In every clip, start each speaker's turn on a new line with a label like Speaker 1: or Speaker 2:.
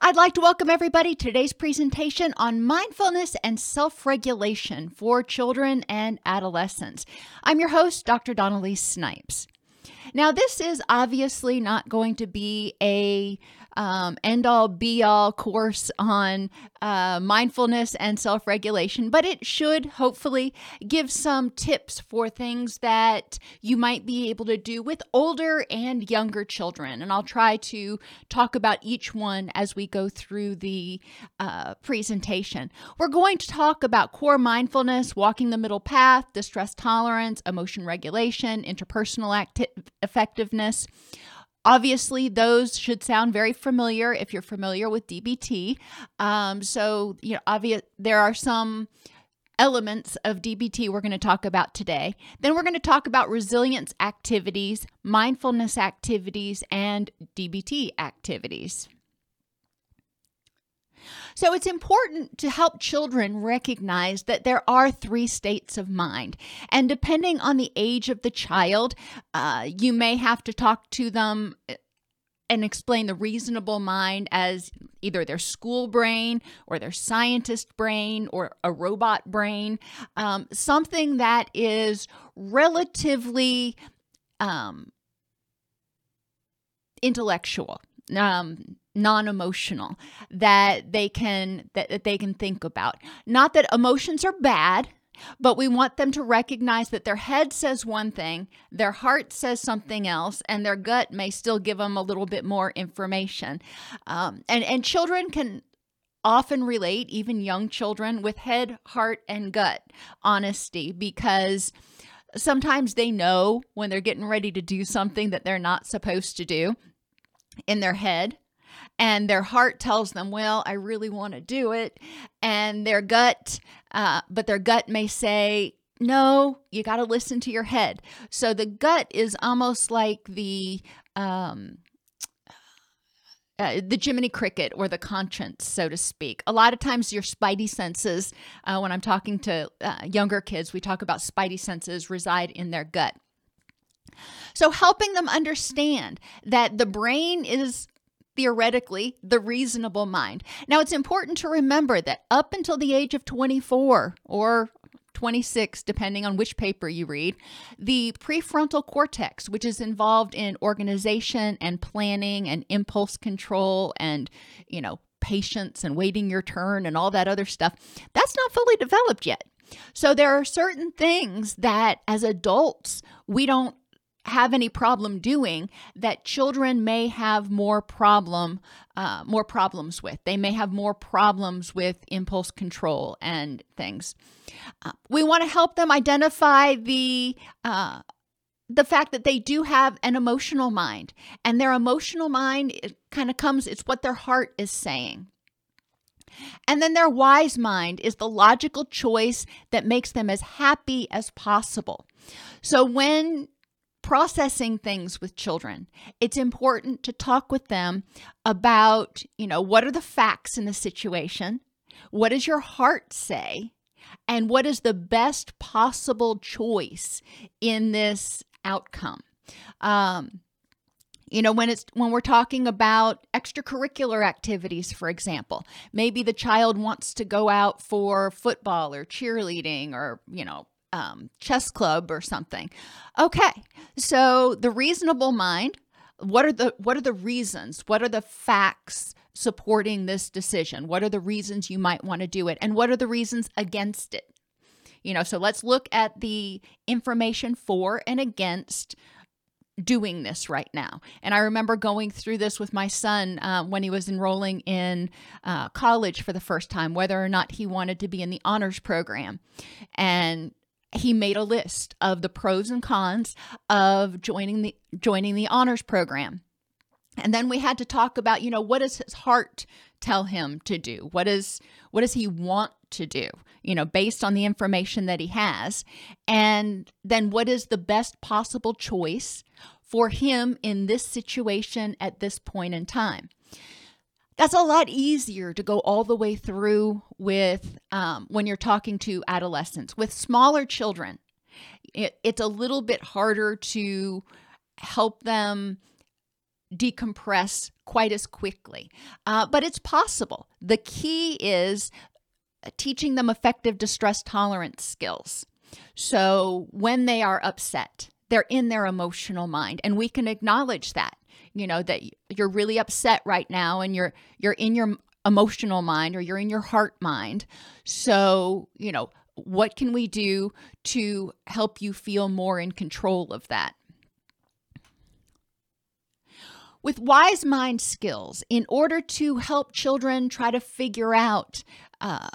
Speaker 1: I'd like to welcome everybody to today's presentation on mindfulness and self regulation for children and adolescents. I'm your host, Dr. Dawn-Elise Snipes. Now, this is obviously not going to be a um, end all be all course on uh, mindfulness and self regulation, but it should hopefully give some tips for things that you might be able to do with older and younger children. And I'll try to talk about each one as we go through the uh, presentation. We're going to talk about core mindfulness, walking the middle path, distress tolerance, emotion regulation, interpersonal acti- effectiveness. Obviously, those should sound very familiar if you're familiar with DBT. Um, so, you know, obvious there are some elements of DBT we're going to talk about today. Then we're going to talk about resilience activities, mindfulness activities, and DBT activities. So it's important to help children recognize that there are three states of mind. And depending on the age of the child, uh, you may have to talk to them uh, and explain the reasonable mind as either their school brain or their scientist brain or a robot brain, um, something that is relatively um, intellectual. Um, non-emotional that they can that, that they can think about not that emotions are bad but we want them to recognize that their head says one thing, their heart says something else, and their gut may still give them a little bit more information. Um, and and children can often relate, even young children, with head, heart, and gut honesty because sometimes they know when they're getting ready to do something that they're not supposed to do in their head and their heart tells them, well, I really want to do it. And their gut, uh, but their gut may say, no, you got to listen to your head. So the gut is almost like the, um, uh, the Jiminy Cricket or the conscience, so to speak. A lot of times, your spidey senses, uh, when I'm talking to uh, younger kids, we talk about spidey senses reside in their gut. So, helping them understand that the brain is theoretically the reasonable mind. Now, it's important to remember that up until the age of 24 or 26, depending on which paper you read, the prefrontal cortex, which is involved in organization and planning and impulse control and, you know, patience and waiting your turn and all that other stuff, that's not fully developed yet. So there are certain things that as adults we don't have any problem doing that children may have more problem uh, more problems with. They may have more problems with impulse control and things. Uh, we want to help them identify the uh, the fact that they do have an emotional mind and their emotional mind kind of comes it's what their heart is saying. And then their wise mind is the logical choice that makes them as happy as possible. So when processing things with children, it's important to talk with them about, you know, what are the facts in the situation? What does your heart say? And what is the best possible choice in this outcome? Um, you know when it's when we're talking about extracurricular activities for example maybe the child wants to go out for football or cheerleading or you know um, chess club or something. Okay so the reasonable mind what are the what are the reasons? What are the facts supporting this decision? What are the reasons you might want to do it? And what are the reasons against it? You know so let's look at the information for and against doing this right now. And I remember going through this with my son uh, when he was enrolling in uh, college for the first time, whether or not he wanted to be in the honors program. And he made a list of the pros and cons of joining the joining the honors program. And then we had to talk about, you know, what does his heart tell him to do? What is what does he want to do? You know, based on the information that he has. And then what is the best possible choice for him in this situation at this point in time? That's a lot easier to go all the way through with um, when you're talking to adolescents. With smaller children, it, it's a little bit harder to help them decompress quite as quickly. Uh, but it's possible. The key is teaching them effective distress tolerance skills. So when they are upset, they're in their emotional mind, and we can acknowledge that. You know that you're really upset right now, and you're you're in your emotional mind or you're in your heart mind. So you know what can we do to help you feel more in control of that? with wise mind skills in order to help children try to figure out uh,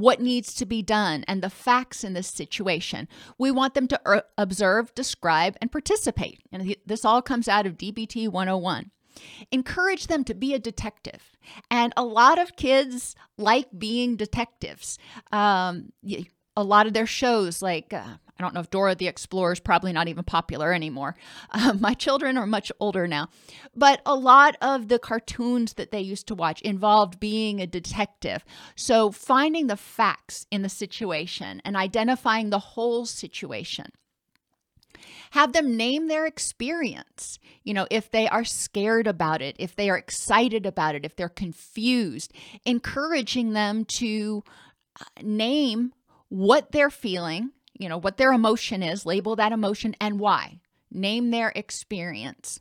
Speaker 1: what needs to be done and the facts in this situation. We want them to er- observe, describe, and participate. And this all comes out of DBT 101. Encourage them to be a detective. And a lot of kids like being detectives. Um, a lot of their shows, like uh, I don't know if Dora the Explorer is probably not even popular anymore. Uh, my children are much older now. But a lot of the cartoons that they used to watch involved being a detective. So finding the facts in the situation and identifying the whole situation. Have them name their experience. You know, if they are scared about it, if they are excited about it, if they're confused, encouraging them to uh, name what they're feeling you know, what their emotion is, label that emotion and why. Name their experience.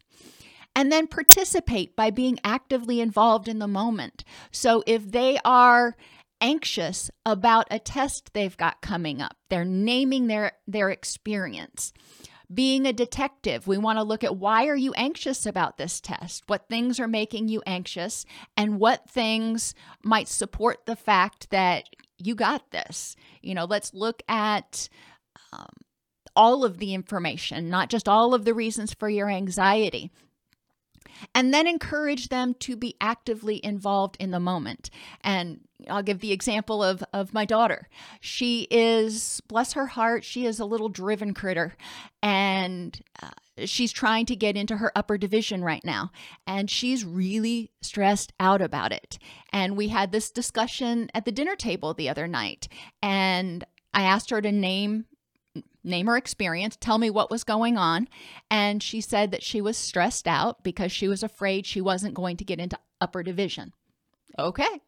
Speaker 1: And then participate by being actively involved in the moment. So if they are anxious about a test they've got coming up, they're naming their their experience. Being a detective, we want to look at why are you anxious about this test? What things are making you anxious and what things might support the fact that you got this. You know, let's look at um, all of the information, not just all of the reasons for your anxiety. And then encourage them to be actively involved in the moment. And I'll give the example of, of my daughter. She is, bless her heart, she is a little driven critter. And uh, she's trying to get into her upper division right now and she's really stressed out about it and we had this discussion at the dinner table the other night and i asked her to name name her experience tell me what was going on. And she said that she was stressed out because she was afraid she wasn't going to get into upper division. Okay.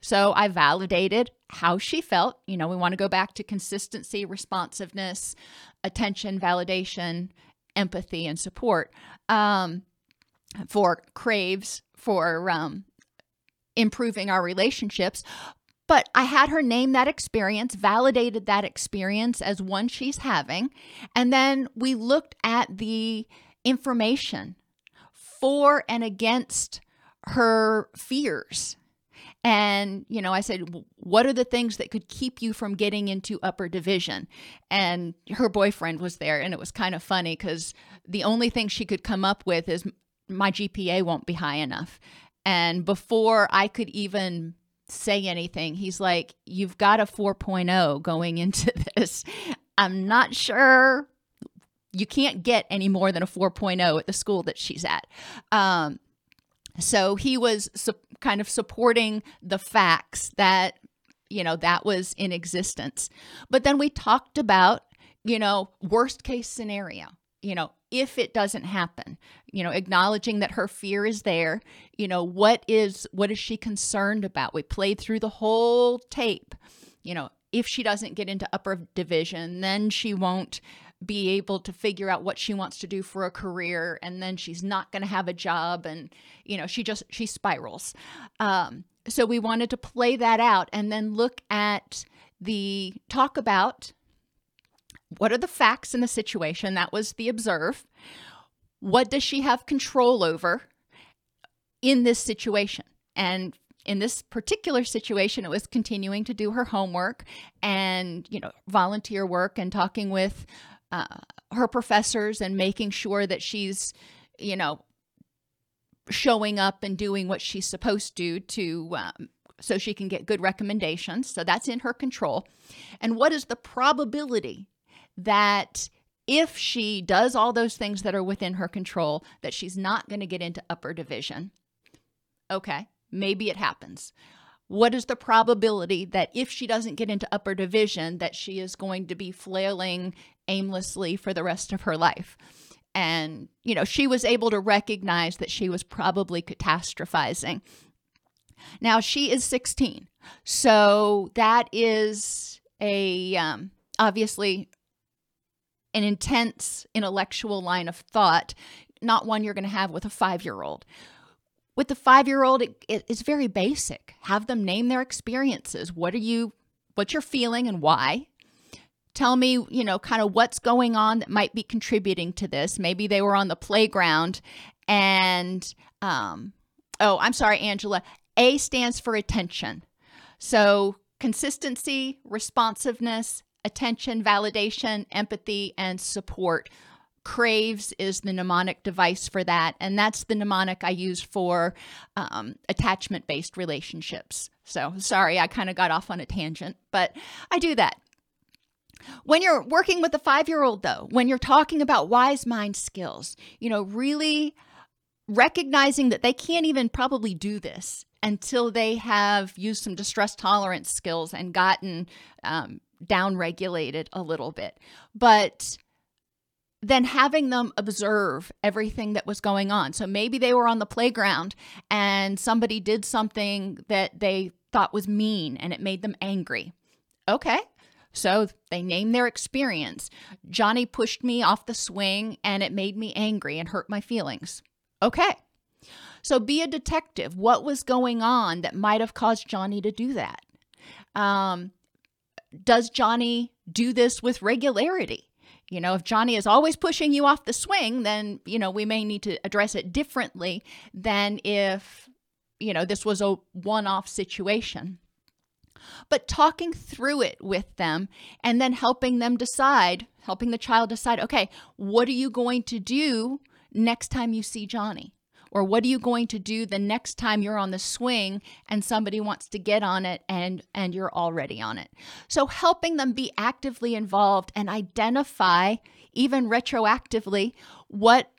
Speaker 1: So I validated how she felt. You know, we want to go back to consistency, responsiveness, attention, validation, empathy and support um, for craves for um, improving our relationships but I had her name that experience, validated that experience as one she's having. And then we looked at the information for and against her fears and, you know, I said, What are the things that could keep you from getting into upper division? And her boyfriend was there. And it was kind of funny because the only thing she could come up with is my GPA won't be high enough. And before I could even say anything, he's like, You've got a 4.0 going into this. I'm not sure you can't get any more than a 4.0 at the school that she's at. Um, so he was su- kind of supporting the facts that, you know, that was in existence. But then we talked about, you know, worst case scenario. You know, if it doesn't happen you know acknowledging that her fear is there you know what is what is she concerned about? We played through the whole tape you know if she doesn't get into upper division then she won't be able to figure out what she wants to do for a career and then she's not going to have a job and you know she just she spirals. Um, so we wanted to play that out and then look at the talk about what are the facts in the situation that was the observe what does she have control over in this situation and in this particular situation it was continuing to do her homework and you know volunteer work and talking with uh, her professors and making sure that she's, you know, showing up and doing what she's supposed to to um, so she can get good recommendations. So that's in her control. And what is the probability that if she does all those things that are within her control, that she's not going to get into upper division? Okay, maybe it happens. What is the probability that if she doesn't get into upper division that she is going to be flailing aimlessly for the rest of her life? And you know she was able to recognize that she was probably catastrophizing. Now she is 16 so that is a um, obviously an intense intellectual line of thought not one you're going to have with a five year old with the five year old, it, it is very basic. Have them name their experiences. What are you, what you're feeling and why? Tell me, you know, kind of what's going on that might be contributing to this. Maybe they were on the playground and, um, oh, I'm sorry, Angela. A stands for attention. So consistency, responsiveness, attention, validation, empathy, and support Craves is the mnemonic device for that, and that's the mnemonic I use for um, attachment based relationships. So, sorry, I kind of got off on a tangent, but I do that. When you're working with a five year old, though, when you're talking about wise mind skills, you know, really recognizing that they can't even probably do this until they have used some distress tolerance skills and gotten um, down regulated a little bit. But then having them observe everything that was going on. So maybe they were on the playground and somebody did something that they thought was mean and it made them angry. Okay. So they name their experience. Johnny pushed me off the swing and it made me angry and hurt my feelings. Okay. So be a detective. What was going on that might have caused Johnny to do that? Um, does Johnny do this with regularity? You know, if Johnny is always pushing you off the swing, then, you know, we may need to address it differently than if, you know, this was a one off situation. But talking through it with them and then helping them decide, helping the child decide, okay, what are you going to do next time you see Johnny? Or what are you going to do the next time you're on the swing and somebody wants to get on it and and you're already on it. So helping them be actively involved and identify even retroactively what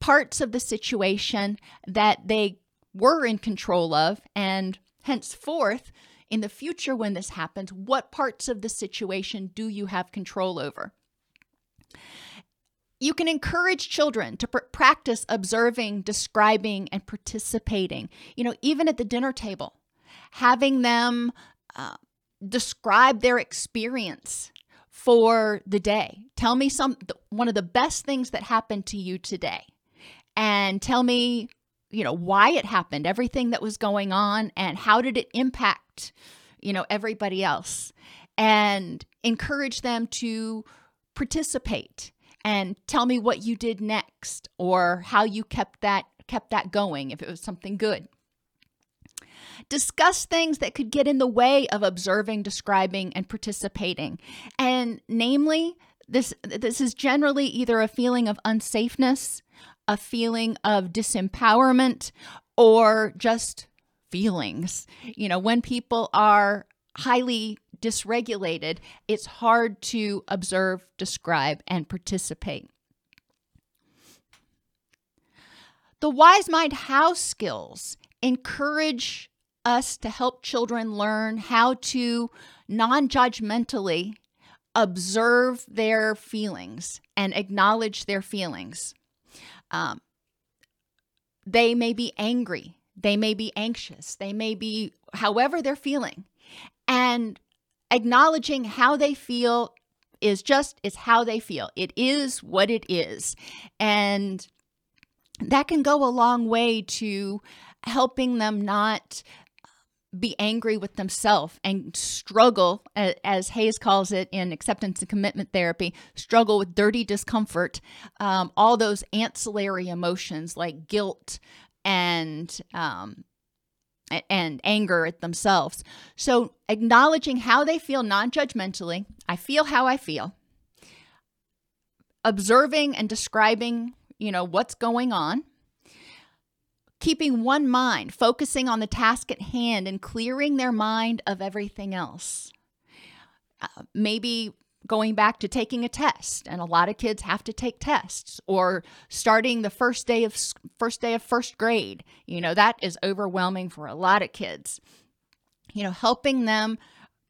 Speaker 1: parts of the situation that they were in control of and henceforth in the future when this happens what parts of the situation do you have control over you can encourage children to pr- practice observing, describing, and participating. You know, even at the dinner table, having them uh, describe their experience for the day. Tell me some one of the best things that happened to you today, and tell me, you know, why it happened, everything that was going on, and how did it impact, you know, everybody else, and encourage them to participate and tell me what you did next or how you kept that kept that going if it was something good. Discuss things that could get in the way of observing, describing, and participating. And namely, this this is generally either a feeling of unsafeness, a feeling of disempowerment, or just feelings. You know, when people are highly dysregulated, it's hard to observe, describe, and participate. The Wise Mind How skills encourage us to help children learn how to non judgmentally observe their feelings and acknowledge their feelings. Um, they may be angry, they may be anxious, they may be however they're feeling. And acknowledging how they feel is just is how they feel. It is what it is. And that can go a long way to helping them not be angry with themselves and struggle, as Hayes calls it in acceptance and commitment therapy, struggle with dirty discomfort, um, all those ancillary emotions like guilt and um, and anger at themselves. So acknowledging how they feel non-judgmentally, I feel how I feel. Observing and describing, you know, what's going on keeping one mind, focusing on the task at hand, and clearing their mind of everything else. Uh, maybe going back to taking a test and a lot of kids have to take tests or starting the first day of first day of first grade you know that is overwhelming for a lot of kids you know helping them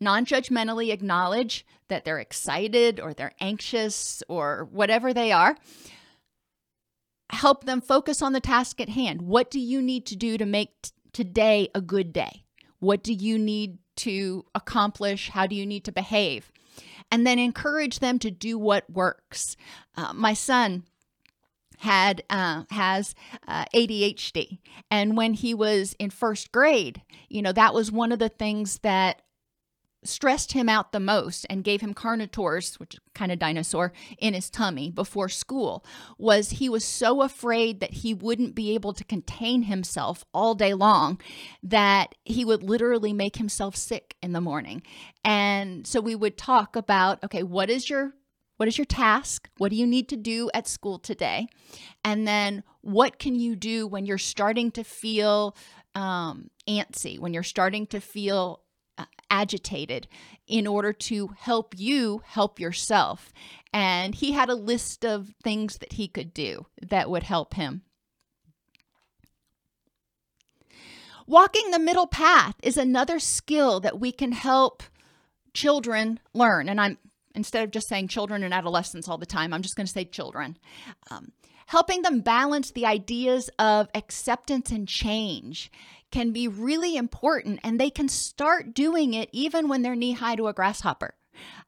Speaker 1: non-judgmentally acknowledge that they're excited or they're anxious or whatever they are help them focus on the task at hand. What do you need to do to make t- today a good day? What do you need to accomplish? How do you need to behave? And then encourage them to do what works. Uh, my son had uh, has uh, ADHD, and when he was in first grade, you know that was one of the things that stressed him out the most and gave him carnotaurs, which is kind of dinosaur, in his tummy before school was he was so afraid that he wouldn't be able to contain himself all day long that he would literally make himself sick in the morning. And so we would talk about, okay, what is your what is your task? What do you need to do at school today? And then what can you do when you're starting to feel um, antsy, when you're starting to feel agitated in order to help you help yourself. And he had a list of things that he could do that would help him. Walking the middle path is another skill that we can help children learn. And I'm instead of just saying children and adolescents all the time, I'm just going to say children. Um, helping them balance the ideas of acceptance and change can be really important and they can start doing it even when they're knee high to a grasshopper.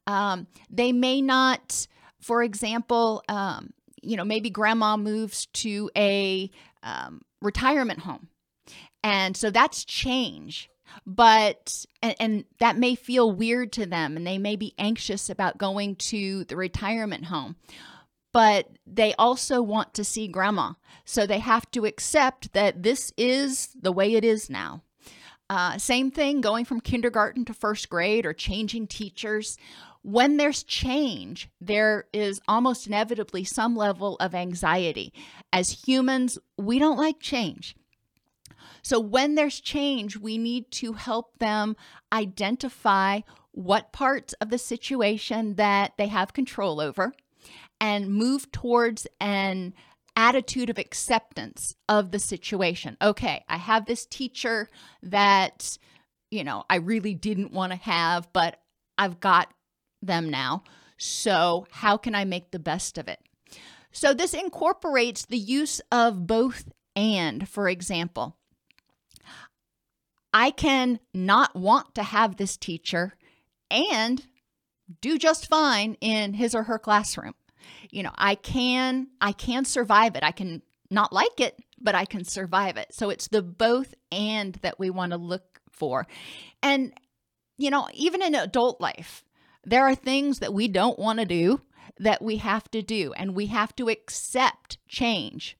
Speaker 1: Um, they may not, for example, um, you know, maybe grandma moves to a um, retirement home. And so that's change. But, and, and that may feel weird to them and they may be anxious about going to the retirement home but they also want to see grandma. So they have to accept that this is the way it is now. Uh, same thing going from kindergarten to first grade or changing teachers. When there's change, there is almost inevitably some level of anxiety. As humans, we don't like change. So, when there's change, we need to help them identify what parts of the situation that they have control over and move towards an attitude of acceptance of the situation. Okay, I have this teacher that, you know, I really didn't want to have, but I've got them now. So, how can I make the best of it? So, this incorporates the use of both and, for example. I can not want to have this teacher and do just fine in his or her classroom you know, I can I can survive it. I can not like it, but I can survive it. So it's the both and that we want to look for. And you know, even in adult life, there are things that we don't want to do that we have to do and we have to accept change.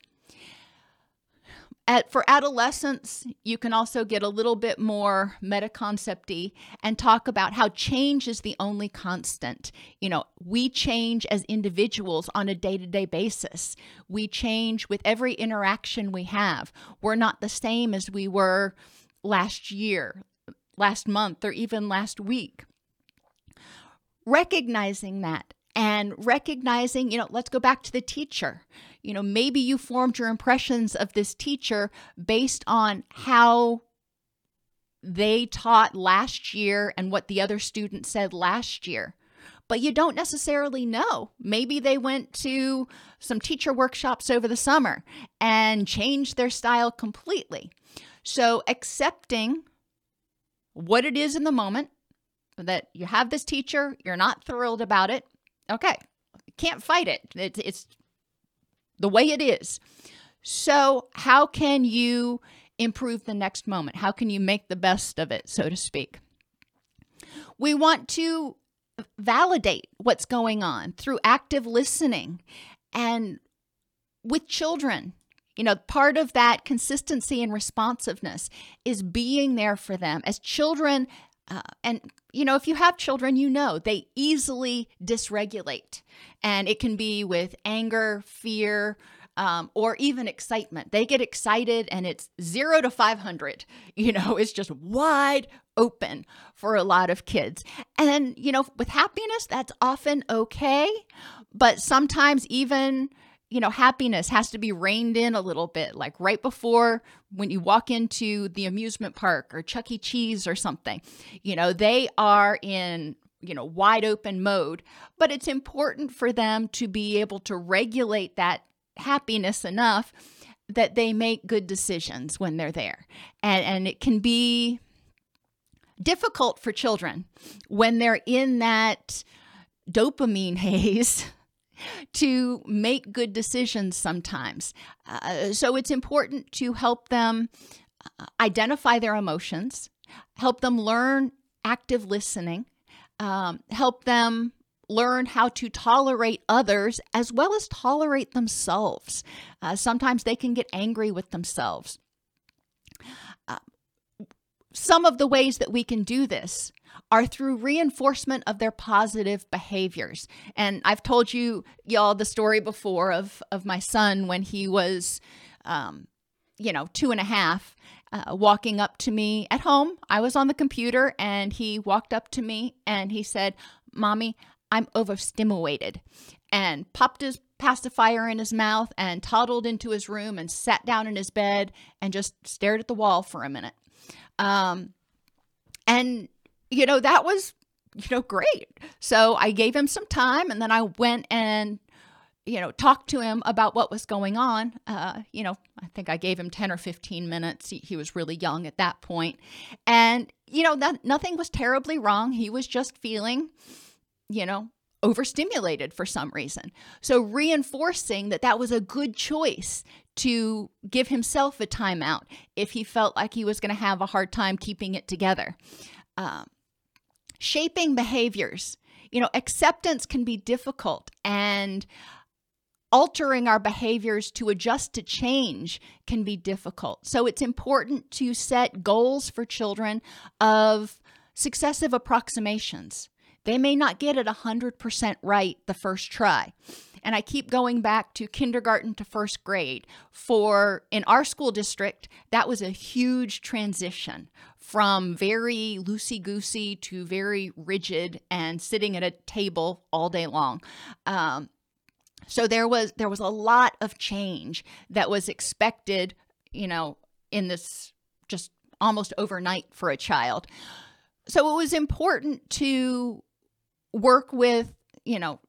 Speaker 1: At, for adolescents, you can also get a little bit more metaconcepty and talk about how change is the only constant. You know, we change as individuals on a day to day basis. We change with every interaction we have. We're not the same as we were last year, last month, or even last week. Recognizing that and recognizing, you know, let's go back to the teacher. You know, maybe you formed your impressions of this teacher based on how they taught last year and what the other student said last year. but you don't necessarily know. Maybe they went to some teacher workshops over the summer and changed their style completely. So, accepting what it is in the moment that you have this teacher, you're not thrilled about it. Okay, can't fight it. It's, it's the way it is. So, how can you improve the next moment? How can you make the best of it, so to speak? We want to validate what's going on through active listening and with children. You know, part of that consistency and responsiveness is being there for them. As children, uh, and you know, if you have children, you know they easily dysregulate. And it can be with anger, fear, um, or even excitement. They get excited and it's zero to 500. You know, it's just wide open for a lot of kids. And, you know, with happiness, that's often okay. But sometimes even, you know, happiness has to be reined in a little bit, like right before when you walk into the amusement park or Chuck E. Cheese or something. You know, they are in you know wide open mode but it's important for them to be able to regulate that happiness enough that they make good decisions when they're there. And, and it can be difficult for children when they're in that dopamine haze to make good decisions sometimes. Uh, so it's important to help them uh, identify their emotions, help them learn active listening, um, help them learn how to tolerate others as well as tolerate themselves. Uh, sometimes they can get angry with themselves. Uh, some of the ways that we can do this are through reinforcement of their positive behaviors. And I've told you y'all the story before of of my son when he was um, you know, two and a half, uh, walking up to me at home. I was on the computer and he walked up to me and he said, Mommy, I'm overstimulated, and popped his pacifier in his mouth and toddled into his room and sat down in his bed and just stared at the wall for a minute. Um, and, you know, that was, you know, great. So I gave him some time and then I went and you know, talked to him about what was going on. Uh, you know, I think I gave him 10 or 15 minutes. He, he was really young at that point. And, you know, that nothing was terribly wrong. He was just feeling you know, overstimulated for some reason. So reinforcing that that was a good choice to give himself a timeout if he felt like he was going to have a hard time keeping it together. Um, shaping behaviors. You know, acceptance can be difficult and altering our behaviors to adjust to change can be difficult. So it's important to set goals for children of successive approximations. They may not get it 100% right the first try. And I keep going back to kindergarten to first grade. For in our school district, that was a huge transition from very loosey goosey to very rigid and sitting at a table all day long. Um, so there was there was a lot of change that was expected, you know, in this just almost overnight for a child. So it was important to work with, you know,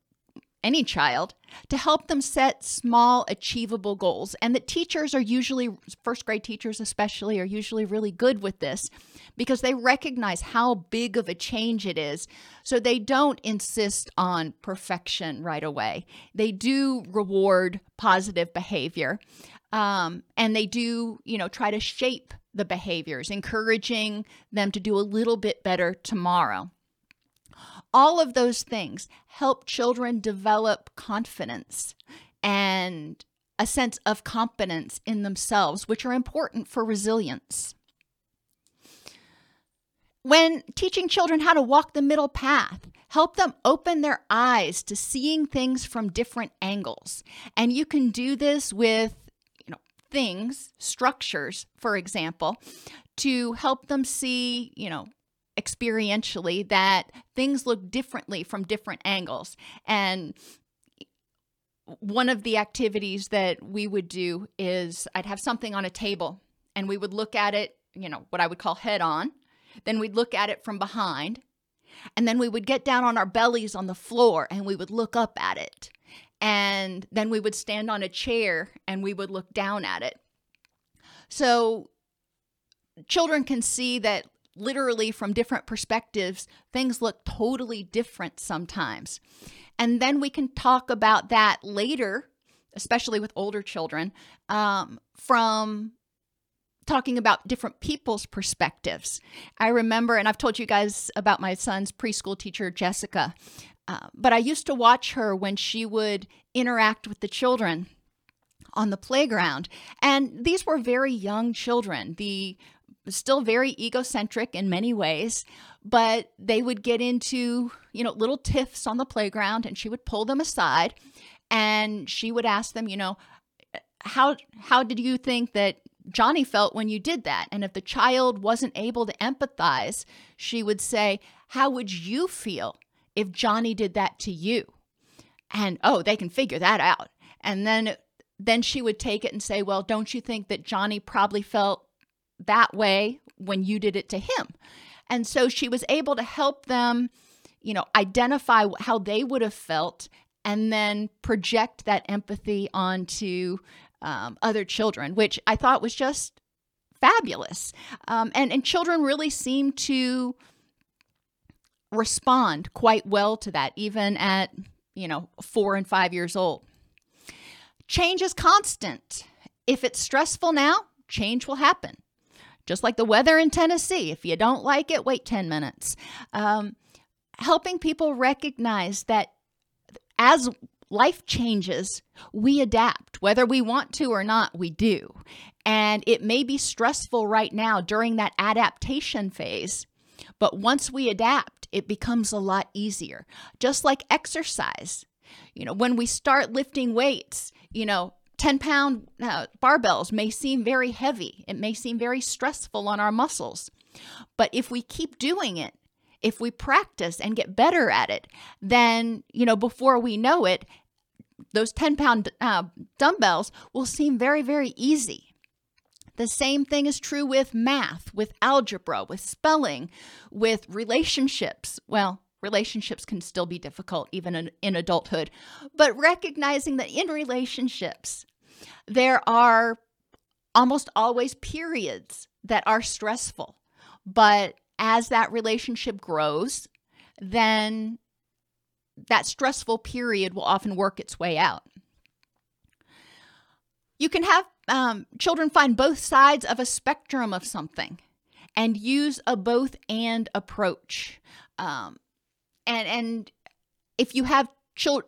Speaker 1: any child to help them set small achievable goals. And that teachers are usually first grade teachers especially are usually really good with this because they recognize how big of a change it is. So they don't insist on perfection right away. They do reward positive behavior um, and they do you know try to shape the behaviors encouraging them to do a little bit better tomorrow all of those things help children develop confidence and a sense of competence in themselves, which are important for resilience. When teaching children how to walk the middle path, help them open their eyes to seeing things from different angles. And you can do this with you know things, structures, for example, to help them see, you know, experientially that things look differently from different angles. And one of the activities that we would do is I'd have something on a table and we would look at it, you know, what I would call head on. Then we'd look at it from behind. And then we would get down on our bellies on the floor and we would look up at it. And then we would stand on a chair and we would look down at it. So children can see that literally from different perspectives, things look totally different sometimes. And then we can talk about that later, especially with older children, um, from talking about different people's perspectives. I remember, and I've told you guys about my son's preschool teacher, Jessica, uh, but I used to watch her when she would interact with the children on the playground. And these were very young children. The still very egocentric in many ways, but they would get into, you know, little tiffs on the playground and she would pull them aside and she would ask them, you know, how how did you think that Johnny felt when you did that? And if the child wasn't able to empathize, she would say, "How would you feel if Johnny did that to you?" And oh, they can figure that out. And then then she would take it and say, "Well, don't you think that Johnny probably felt that way when you did it to him. And so she was able to help them, you know, identify how they would have felt and then project that empathy onto um, other children, which I thought was just fabulous. Um, and, and children really seem to respond quite well to that, even at, you know, four and five years old. Change is constant. If it's stressful now, change will happen just like the weather in Tennessee. If you don't like it, wait 10 minutes. Um, helping people recognize that as life changes, we adapt. Whether we want to or not, we do. And it may be stressful right now during that adaptation phase, but once we adapt, it becomes a lot easier. Just like exercise. You know, when we start lifting weights, you know, 10 pound uh, barbells may seem very heavy. It may seem very stressful on our muscles. But if we keep doing it, if we practice and get better at it, then, you know, before we know it, those 10 pound uh, dumbbells will seem very, very easy. The same thing is true with math, with algebra, with spelling, with relationships. Well, relationships can still be difficult even in, in, adulthood, but recognizing that in relationships, there are almost always periods that are stressful. But as that relationship grows, then that stressful period will often work its way out. You can have um, children find both sides of a spectrum of something and use a both and approach. Um, and and if you have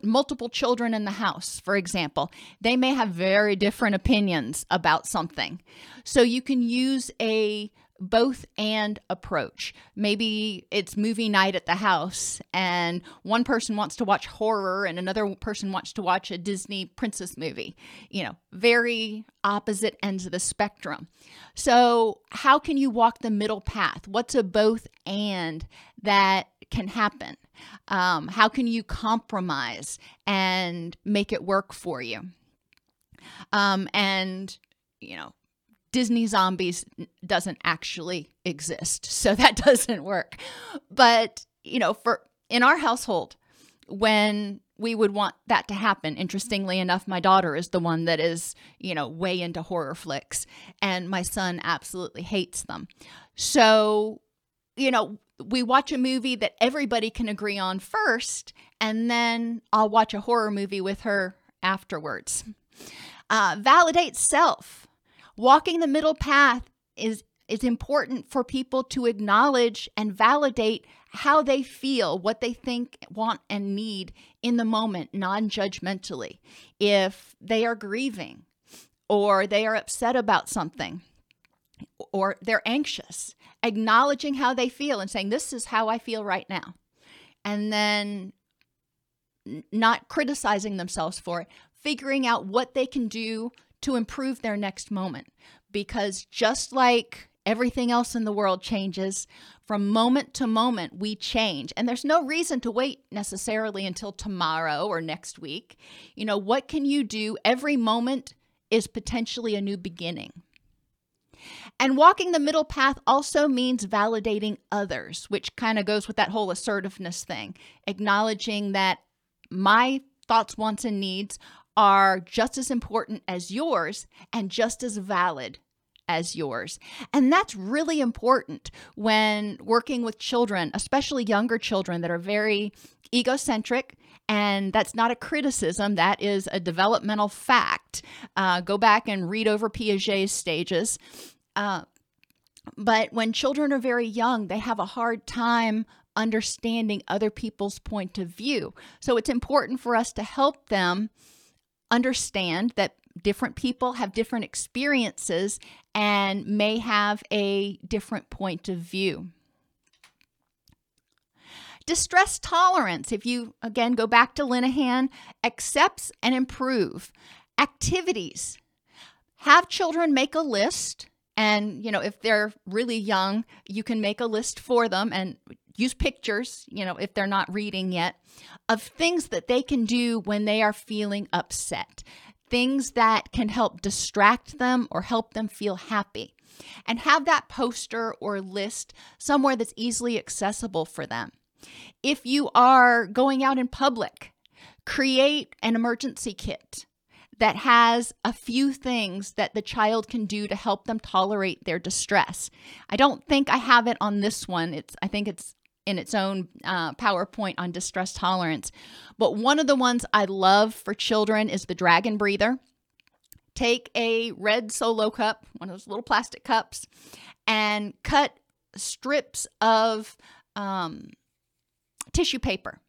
Speaker 1: multiple children in the house, for example, they may have very different opinions about something. So you can use a both and approach. Maybe it's movie night at the house, and one person wants to watch horror, and another person wants to watch a Disney princess movie. You know, very opposite ends of the spectrum. So, how can you walk the middle path? What's a both and that can happen? Um, how can you compromise and make it work for you? Um, and, you know, Disney zombies doesn't actually exist. So that doesn't work. But, you know, for in our household, when we would want that to happen. Interestingly enough, my daughter is the one that is, you know, way into horror flicks, and my son absolutely hates them. So, you know, we watch a movie that everybody can agree on first, and then I'll watch a horror movie with her afterwards. Uh, validate self. Walking the middle path is is important for people to acknowledge and validate how they feel, what they think, want, and need in the moment, non judgmentally. If they are grieving or they are upset about something or they're anxious, acknowledging how they feel and saying, This is how I feel right now. And then not criticizing themselves for it, figuring out what they can do to improve their next moment. Because just like everything else in the world changes, from moment to moment, we change. And there's no reason to wait necessarily until tomorrow or next week. You know, what can you do? Every moment is potentially a new beginning. And walking the middle path also means validating others, which kind of goes with that whole assertiveness thing, acknowledging that my thoughts, wants, and needs are just as important as yours and just as valid as yours. And that's really important when working with children, especially younger children that are very egocentric. And that's not a criticism, that is a developmental fact. Uh, go back and read over Piaget's stages. Uh, but when children are very young, they have a hard time understanding other people's point of view. So it's important for us to help them understand that different people have different experiences and may have a different point of view. Distress tolerance, if you again go back to Linehan, accepts and improve activities. Have children make a list and you know if they're really young you can make a list for them and use pictures you know if they're not reading yet of things that they can do when they are feeling upset things that can help distract them or help them feel happy and have that poster or list somewhere that's easily accessible for them if you are going out in public create an emergency kit that has a few things that the child can do to help them tolerate their distress. I don't think I have it on this one. It's I think it's in its own uh, PowerPoint on distress tolerance. But one of the ones I love for children is the dragon breather. Take a red solo cup, one of those little plastic cups, and cut strips of um, tissue paper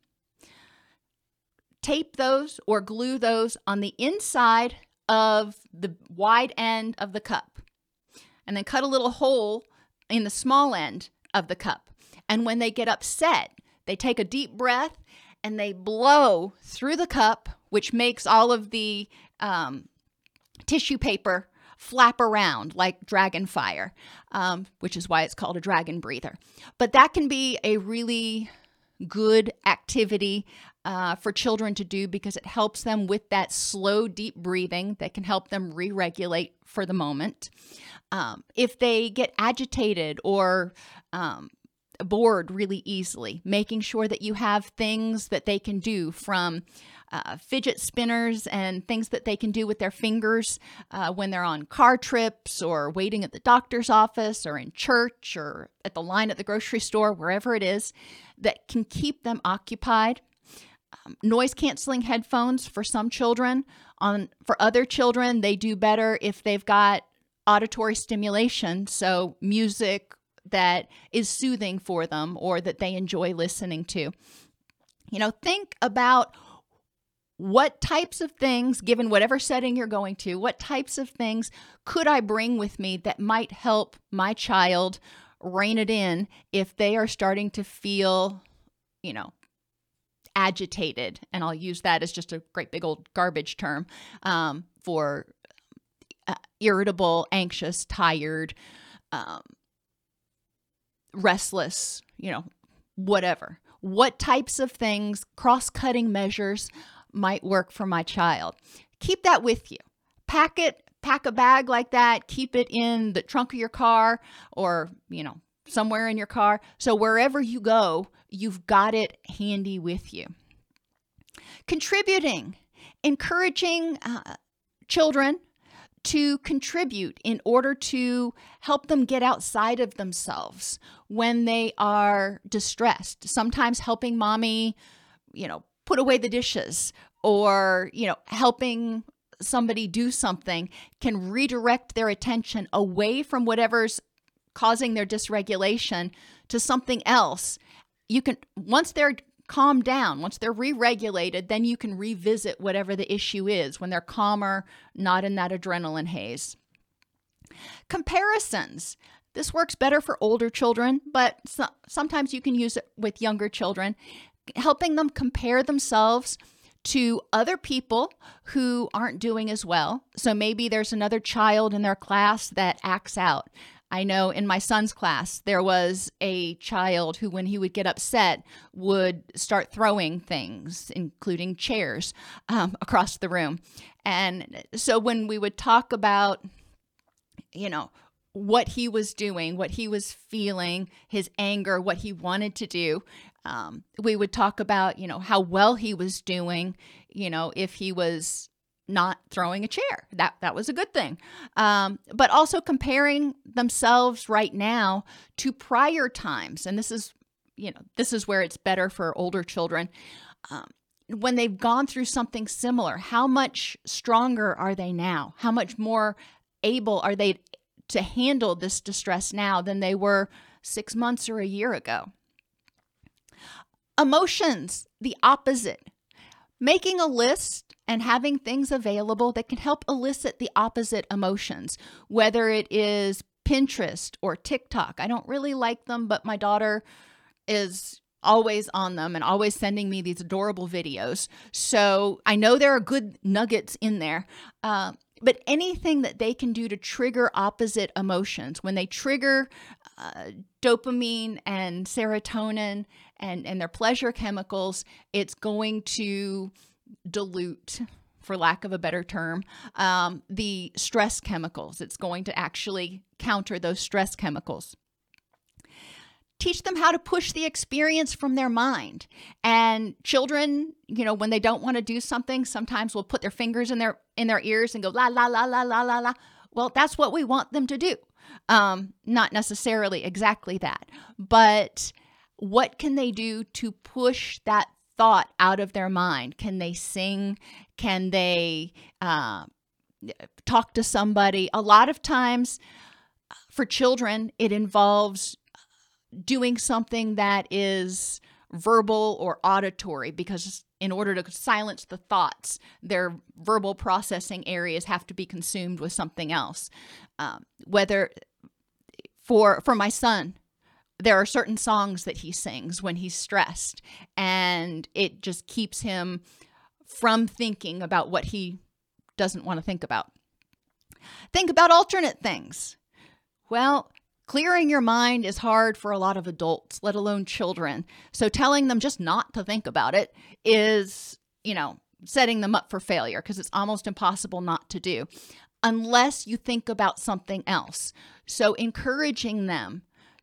Speaker 1: tape those or glue those on the inside of the wide end of the cup. And then cut a little hole in the small end of the cup. And when they get upset, they take a deep breath and they blow through the cup, which makes all of the um, tissue paper flap around like dragon fire, um, which is why it's called a dragon breather. But that can be a really good activity uh, for children to do because it helps them with that slow, deep breathing that can help them re regulate for the moment. Um, if they get agitated or um, bored really easily, making sure that you have things that they can do from uh, fidget spinners and things that they can do with their fingers uh, when they're on car trips or waiting at the doctor's office or in church or at the line at the grocery store, wherever it is, that can keep them occupied. Um, noise canceling headphones for some children. On for other children, they do better if they've got auditory stimulation, so music that is soothing for them or that they enjoy listening to. You know, think about what types of things, given whatever setting you're going to, what types of things could I bring with me that might help my child rein it in if they are starting to feel, you know, agitated? And I'll use that as just a great big old garbage term um, for uh, irritable, anxious, tired, um, restless, you know, whatever. What types of things, cross cutting measures might work for my child. Keep that with you. Pack it, pack a bag like that, keep it in the trunk of your car or, you know, somewhere in your car. So wherever you go, you've got it handy with you. Contributing, encouraging uh, children to contribute in order to help them get outside of themselves when they are distressed. Sometimes helping mommy, you know, put away the dishes or, you know, helping somebody do something can redirect their attention away from whatever's causing their dysregulation to something else. You can, once they're calmed down, once they're re regulated, then you can revisit whatever the issue is when they're calmer, not in that adrenaline haze. Comparisons. This works better for older children, but so, sometimes you can use it with younger children helping them compare themselves to other people who aren't doing as well. So maybe there's another child in their class that acts out. I know in my son's class, there was a child who, when he would get upset, would start throwing things, including chairs, um, across the room. And so when we would talk about, you know, what he was doing, what he was feeling, his anger, what he wanted to do. Um, we would talk about, you know, how well he was doing, you know, if he was not throwing a chair. That that was a good thing. Um, but also comparing themselves right now to prior times, and this is, you know, this is where it's better for older children. Um, when they've gone through something similar, how much stronger are they now? How much more able are they to handle this distress now than they were six months or a year ago? Emotions, the opposite. Making a list and having things available that can help elicit the opposite emotions, whether it is Pinterest or TikTok. I don't really like them, but my daughter is always on them and always sending me these adorable videos. So I know there are good nuggets in there. Uh, but anything that they can do to trigger opposite emotions, when they trigger uh, dopamine and serotonin and, and their pleasure chemicals, it's going to dilute for lack of a better term, um, the stress chemicals. It's going to actually counter those stress chemicals teach them how to push the experience from their mind. And children, you know, when they don't want to do something, sometimes will put their fingers in their in their ears and go la la la la la la la. Well, that's what we want them to do. Um, not necessarily exactly that, but what can they do to push that thought out of their mind? Can they sing? Can they uh, talk to somebody? A lot of times, for children, it involves doing something that is verbal or auditory because in order to silence the thoughts their verbal processing areas have to be consumed with something else. Um, whether for for my son there are certain songs that he sings when he's stressed and it just keeps him from thinking about what he doesn't want to think about. Think about alternate things. Well Clearing your mind is hard for a lot of adults, let alone children. So telling them just not to think about it is, you know, setting them up for failure because it's almost impossible not to do unless you think about something else. So encouraging them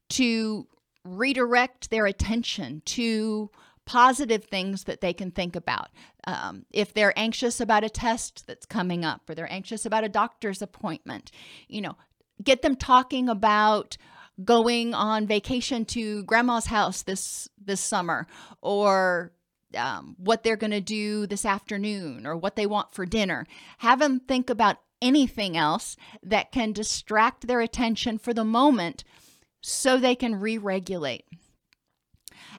Speaker 1: to redirect their attention to positive things that they can think about. Um, if they're anxious about a test that's coming up or they're anxious about a doctor's appointment, you know, get them talking about going on vacation to grandma's house this this summer or um, what they're going to do this afternoon or what they want for dinner. Have them think about anything else that can distract their attention for the moment so they can re-regulate.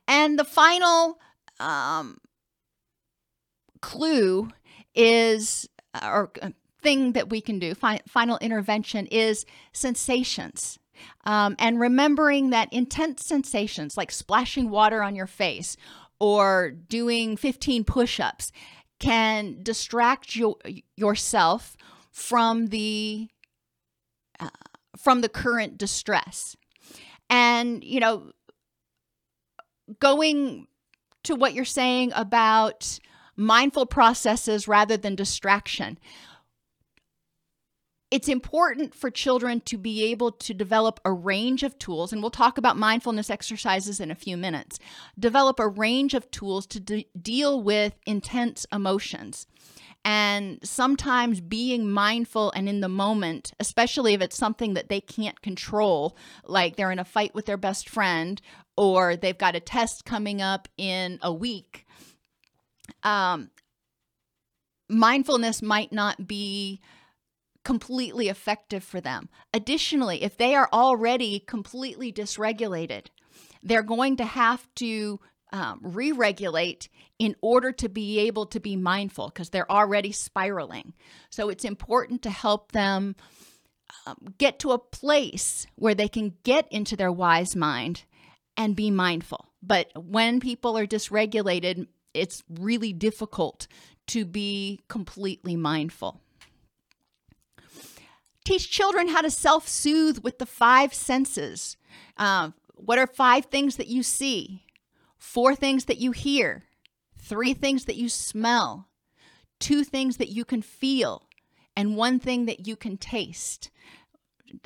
Speaker 1: And the final um, clue is or thing that we can do, fi- final intervention, is sensations. Um, and remembering that intense sensations like splashing water on your face or doing 15 push ups can distract you, yourself from the uh, from the current distress and you know going to what you're saying about mindful processes rather than distraction it's important for children to be able to develop a range of tools, and we'll talk about mindfulness exercises in a few minutes. Develop a range of tools to de- deal with intense emotions. And sometimes being mindful and in the moment, especially if it's something that they can't control, like they're in a fight with their best friend or they've got a test coming up in a week, um, mindfulness might not be completely effective for them. Additionally, if they are already completely dysregulated, they're going to have to um, re regulate in order to be able to be mindful because they're already spiraling. So it's important to help them um, get to a place where they can get into their wise mind and be mindful. But when people are dysregulated, it's really difficult to be completely mindful. Teach children how to self soothe with the five senses. Uh, what are five things that you see? Four things that you hear? Three things that you smell? Two things that you can feel? And one thing that you can taste.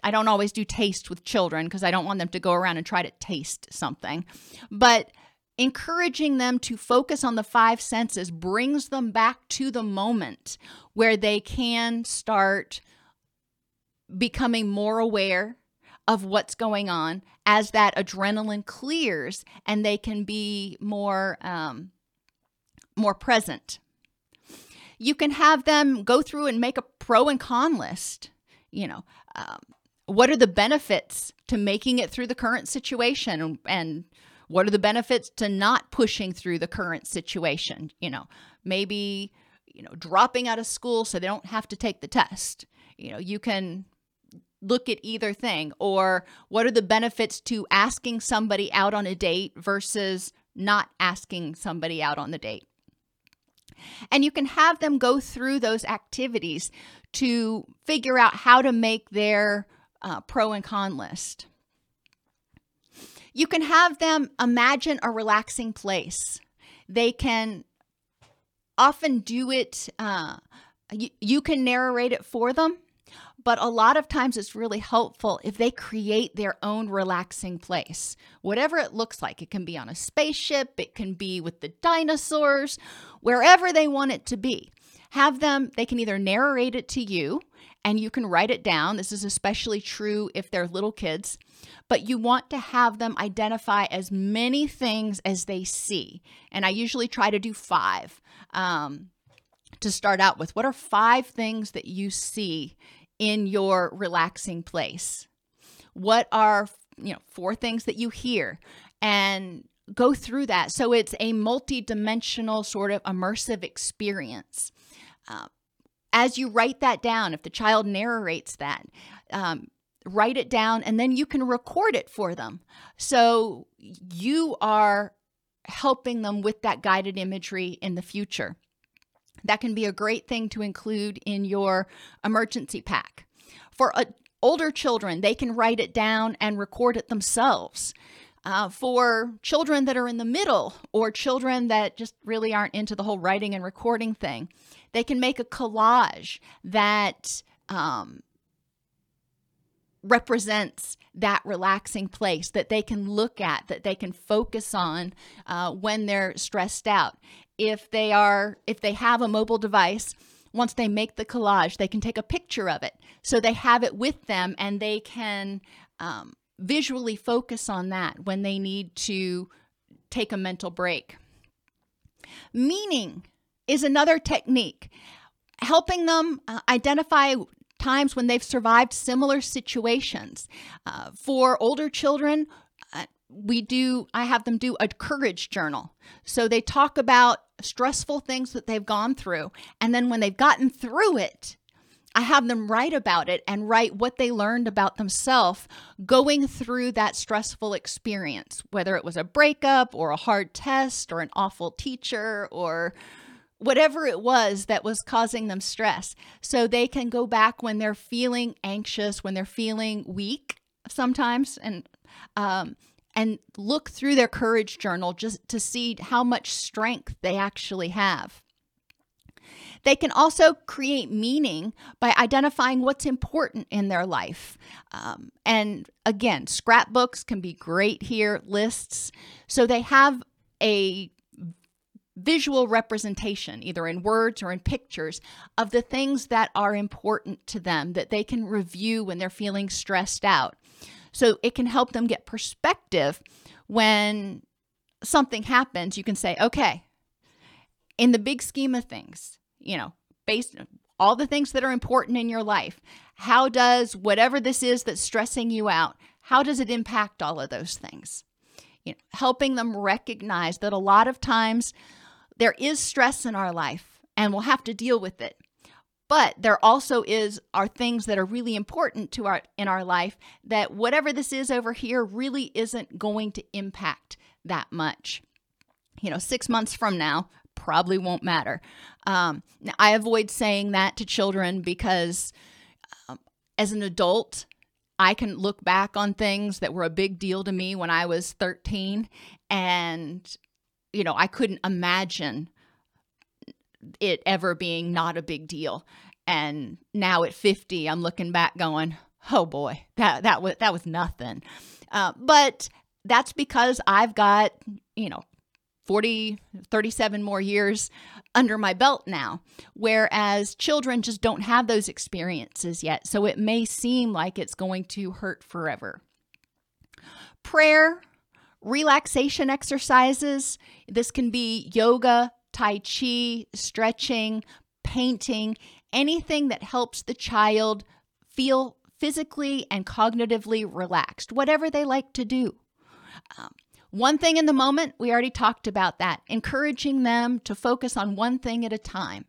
Speaker 1: I don't always do taste with children because I don't want them to go around and try to taste something. But encouraging them to focus on the five senses brings them back to the moment where they can start becoming more aware of what's going on as that adrenaline clears and they can be more um, more present. You can have them go through and make a pro and con list you know um, what are the benefits to making it through the current situation and, what are the benefits to not pushing through the current situation you know? Maybe you know dropping out of school so they don't have to take the test. You know you can look at either thing? Or what are the benefits to asking somebody out on a date versus not asking somebody out on the date? And you can have them go through those activities to figure out how to make their uh, pro and con list. You can have them imagine a relaxing place. They can often do it uh, you, you can narrate it for them but a lot of times it's really helpful if they create their own relaxing place, whatever it looks like. It can be on a spaceship, it can be with the dinosaurs, wherever they want it to be. Have them, they can either narrate it to you and you can write it down. This is especially true if they're little kids, but you want to have them identify as many things as they see. And I usually try to do five. Um, to start out with, what are five things that you see in your relaxing place? What are, you know, four things that you hear? And go through that. So it's a multi-dimensional sort of immersive experience. Uh, as you write that down, if the child narrates that, um, write it down and then you can record it for them. So you are helping them with that guided imagery in the future. That can be a great thing to include in your emergency pack. For uh, older children, they can write it down and record it themselves. Uh, for children that are in the middle or children that just really aren't into the whole writing and recording thing, they can make a collage that um, represents that relaxing place that they can look at, that they can focus on uh, when they're stressed out if they are if they have a mobile device once they make the collage they can take a picture of it. So they have it with them and they can um, visually focus on that when they need to take a mental break. Meaning is another technique. Helping them uh, identify times when they've survived similar situations. Uh, for older children we do i have them do a courage journal. So they talk about stressful things that they've gone through. And then when they've gotten through it i have them write about it and write what they learned about themselves going through that stressful experience whether it was a breakup or a hard test or an awful teacher or whatever it was that was causing them stress. So they can go back when they're feeling anxious when they're feeling weak sometimes and um, and look through their courage journal just to see how much strength they actually have. They can also create meaning by identifying what's important in their life. Um, and again, scrapbooks can be great here, lists. So they have a visual representation, either in words or in pictures, of the things that are important to them that they can review when they're feeling stressed out. So it can help them get perspective when something happens. You can say, okay, in the big scheme of things, you know, based on all the things that are important in your life, how does whatever this is that's stressing you out, how does it impact all of those things? You know, helping them recognize that a lot of times there is stress in our life and we'll have to deal with it but there also is are things that are really important to our in our life that whatever this is over here really isn't going to impact that much. You know six months from now probably won't matter. Um, i avoid saying that to children because um, as an adult i can look back on things that were a big deal to me when i was 13 and you know i couldn't imagine it ever being not a big deal. And now at 50, I'm looking back going, oh boy, that that was that was nothing. Uh, but that's because I've got you know 40 37 more years under my belt now whereas children just don't have those experiences yet so it may seem like it's going to hurt forever prayer relaxation exercises this can be yoga tai chi stretching painting anything that helps the child feel physically and cognitively relaxed whatever they like to do um, one thing in the moment, we already talked about that, encouraging them to focus on one thing at a time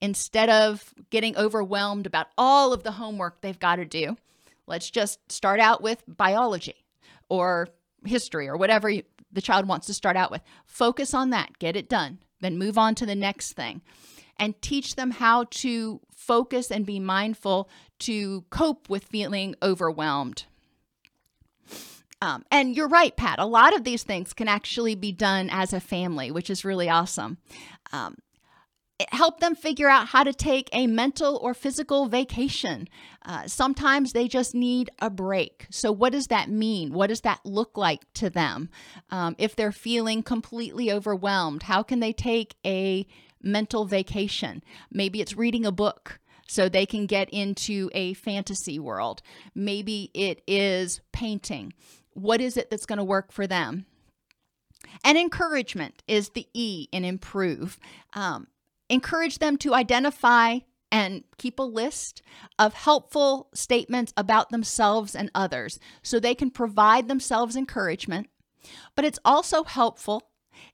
Speaker 1: instead of getting overwhelmed about all of the homework they've got to do. Let's just start out with biology or history or whatever the child wants to start out with. Focus on that, get it done, then move on to the next thing. And teach them how to focus and be mindful to cope with feeling overwhelmed. Um, and you're right, Pat. A lot of these things can actually be done as a family, which is really awesome. Um, help them figure out how to take a mental or physical vacation. Uh, sometimes they just need a break. So, what does that mean? What does that look like to them? Um, if they're feeling completely overwhelmed, how can they take a mental vacation? Maybe it's reading a book so they can get into a fantasy world. Maybe it is painting what is it that's going to work for them? And encouragement is the E in improve. Um, encourage them to identify and keep a list of helpful statements about themselves and others so they can provide themselves encouragement. But it's also helpful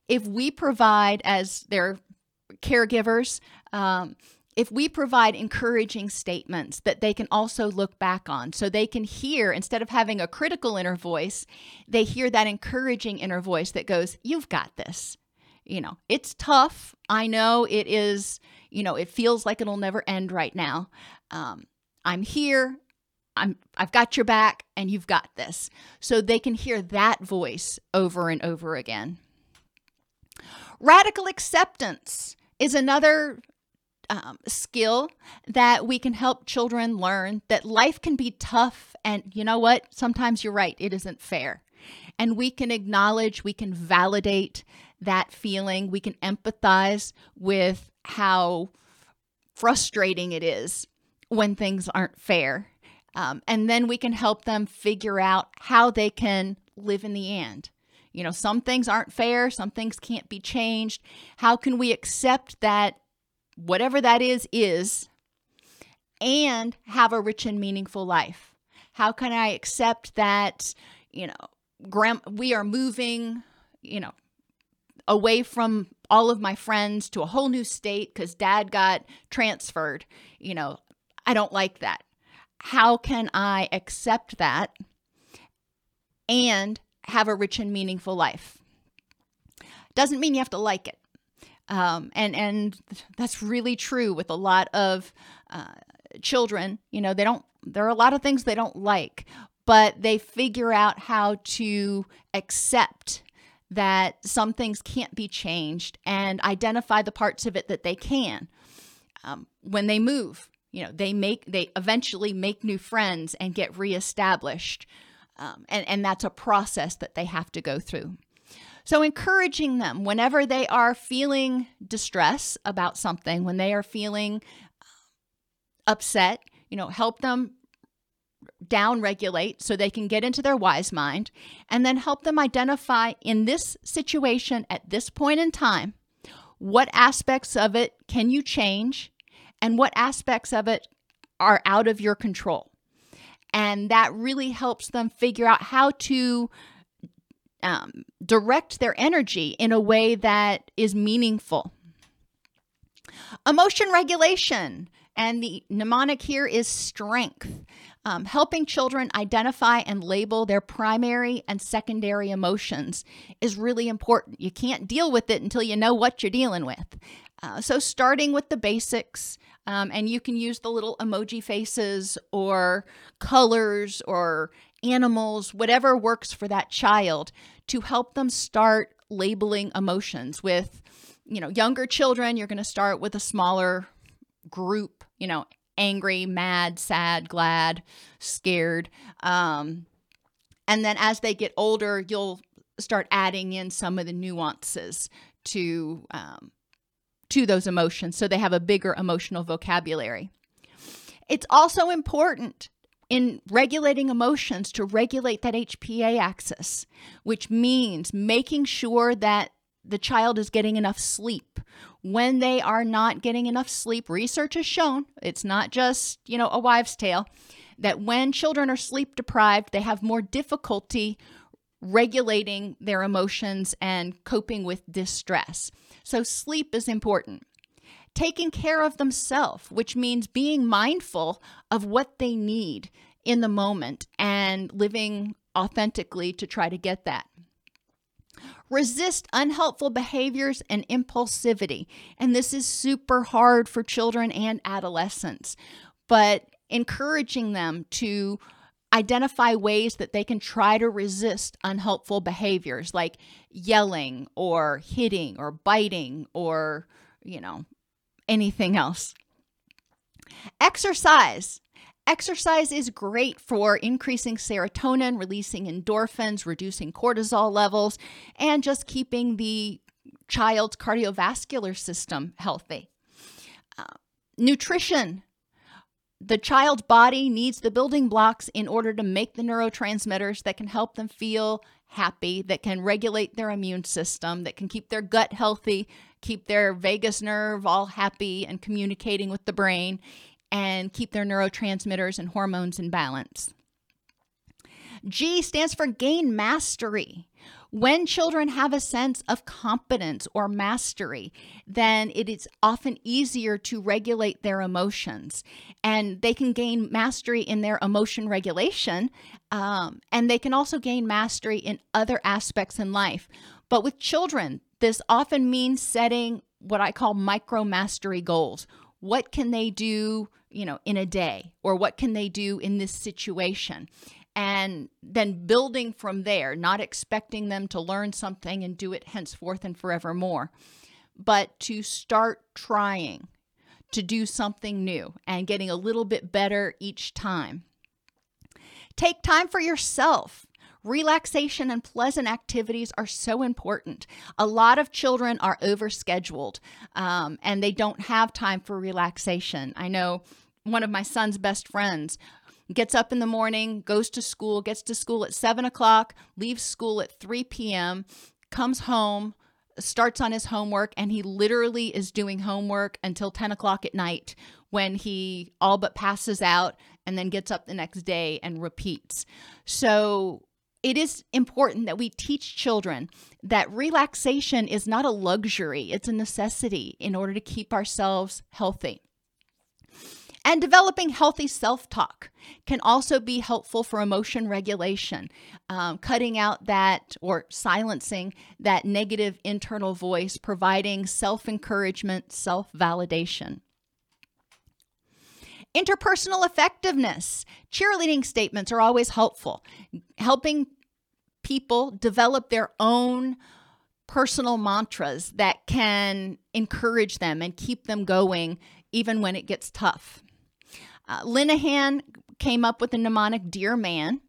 Speaker 1: if we provide, as their caregivers, um, if we provide encouraging statements that they can also look back on so they can hear instead of having a critical inner voice they hear that encouraging inner voice that goes you've got this you know it's tough i know it is you know it feels like it'll never end right now um, i'm here i'm i've got your back and you've got this so they can hear that voice over and over again radical acceptance is another um, skill that we can help children learn that life can be tough. And you know what? Sometimes you're right, it isn't fair. And we can acknowledge, we can validate that feeling, we can empathize with how frustrating it is when things aren't fair. Um, and then we can help them figure out how they can live in the end. You know, some things aren't fair, some things can't be changed. How can we accept that whatever that is, is, and have a rich and meaningful life? How can I accept that, you know, grand, we are moving, you know, away from all of my friends to a whole new state because dad got transferred? You know, I don't like that. How can I accept that and have a rich and meaningful life? Doesn't mean you have to like it. Um, and and that's really true with a lot of uh, children. You know, they don't. There are a lot of things they don't like, but they figure out how to accept that some things can't be changed and identify the parts of it that they can. Um, when they move, you know, they make they eventually make new friends and get reestablished. Um, and, and that's a process that they have to go through. So, encouraging them whenever they are feeling distress about something, when they are feeling upset, you know, help them down regulate so they can get into their wise mind and then help them identify in this situation at this point in time what aspects of it can you change and what aspects of it are out of your control. And that really helps them figure out how to um, direct their energy in a way that is meaningful. Emotion regulation, and the mnemonic here is strength. Um, helping children identify and label their primary and secondary emotions is really important. You can't deal with it until you know what you're dealing with. Uh, so, starting with the basics, um, and you can use the little emoji faces or colors or animals, whatever works for that child to help them start labeling emotions with you know younger children you're going to start with a smaller group you know angry, mad, sad, glad, scared. Um, and then as they get older, you'll start adding in some of the nuances to um, to those emotions so they have a bigger emotional vocabulary. It's also important in regulating emotions to regulate that HPA axis, which means making sure that the child is getting enough sleep. When they are not getting enough sleep, research has shown it's not just, you know, a wives' tale that when children are sleep deprived, they have more difficulty regulating their emotions and coping with distress. So, sleep is important. Taking care of themselves, which means being mindful of what they need in the moment and living authentically to try to get that. Resist unhelpful behaviors and impulsivity. And this is super hard for children and adolescents, but encouraging them to identify ways that they can try to resist unhelpful behaviors like yelling or hitting or biting or, you know, anything else. Exercise. Exercise is great for increasing serotonin, releasing endorphins, reducing cortisol levels, and just keeping the child's cardiovascular system healthy. Uh, nutrition the child's body needs the building blocks in order to make the neurotransmitters that can help them feel happy, that can regulate their immune system, that can keep their gut healthy, keep their vagus nerve all happy and communicating with the brain, and keep their neurotransmitters and hormones in balance. G stands for gain mastery. When children have a sense of competence or mastery, then it is often easier to regulate their emotions. And they can gain mastery in their emotion regulation, um, and they can also gain mastery in other aspects in life. But with children, this often means setting what I call micro mastery goals. What can they do, you know, in a day, or what can they do in this situation? and then building from there, not expecting them to learn something and do it henceforth and forevermore, but to start trying to do something new and getting a little bit better each time. Take time for yourself. Relaxation and pleasant activities are so important. A lot of children are overscheduled um, and they don't have time for relaxation. I know one of my son's best friends gets up in the morning, goes to school, gets to school at seven o'clock, leaves school at 3 p.m., comes home, starts on his homework, and he literally is doing homework until 10 o'clock at night when he all but passes out and then gets up the next day and repeats. So, it is important that we teach children that relaxation is not a luxury, it's a necessity in order to keep ourselves healthy. And developing healthy self talk can also be helpful for emotion regulation, um, cutting out that or silencing that negative internal voice, providing self encouragement, self validation. Interpersonal effectiveness. Cheerleading statements are always helpful, helping people develop their own personal mantras that can encourage them and keep them going even when it gets tough. Uh, Linehan came up with the mnemonic Dear Man.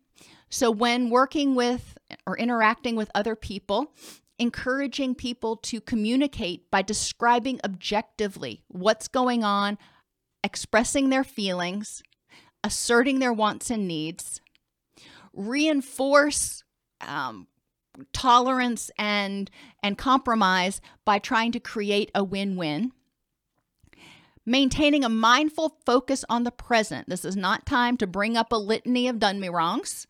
Speaker 1: So, when working with or interacting with other people, encouraging people to communicate by describing objectively what's going on, expressing their feelings, asserting their wants and needs, reinforce um, tolerance and and compromise by trying to create a win-win Maintaining a mindful focus on the present. This is not time to bring up a litany of done me wrongs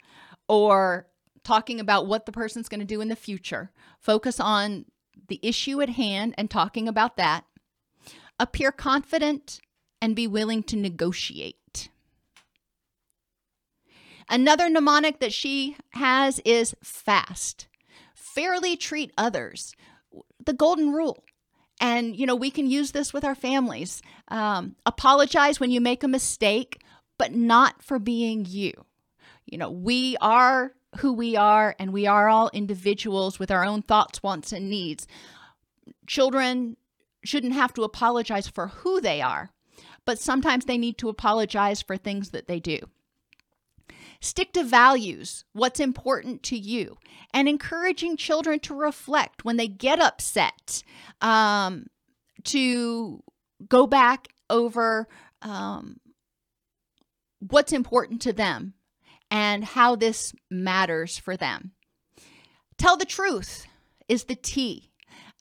Speaker 1: or talking about what the person's going to do in the future. Focus on the issue at hand and talking about that. Appear confident and be willing to negotiate. Another mnemonic that she has is fast. Fairly treat others. The golden rule and, you know, we can use this with our families. Um, apologize when you make a mistake, but not for being you. You know, we are who we are, and we are all individuals with our own thoughts, wants, and needs. Children shouldn't have to apologize for who they are, but sometimes they need to apologize for things that they do. Stick to values, what's important to you, and encouraging children to reflect when they get upset, um, to go back over um, what's important to them and how this matters for them. Tell the truth is the T.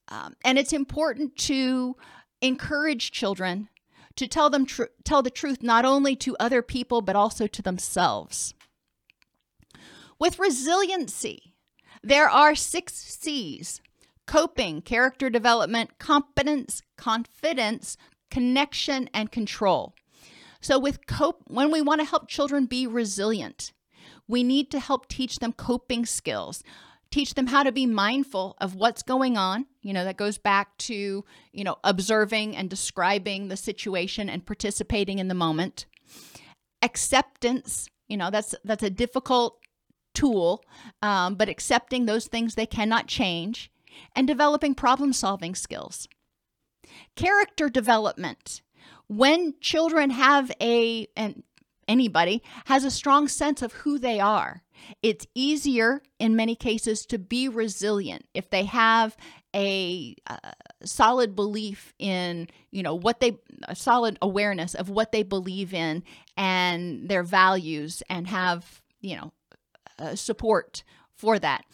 Speaker 1: Um, and it's important to encourage children to tell them tr- tell the truth not only to other people but also to themselves. With resiliency, there are 6 C's: coping, character development, competence, confidence, connection and control. So with cope when we want to help children be resilient, we need to help teach them coping skills teach them how to be mindful of what's going on. You know, that goes back to, you know, observing and describing the situation and participating in the moment. Acceptance, you know, that's that's a difficult tool, um, but accepting those things they cannot change and developing problem solving skills. Character development. When children have a, and anybody has a strong sense of who they are it's easier in many cases to be resilient if they have a uh, solid belief in, you know, what they, a solid awareness of what they believe in and their values and have, you know, uh, support for that.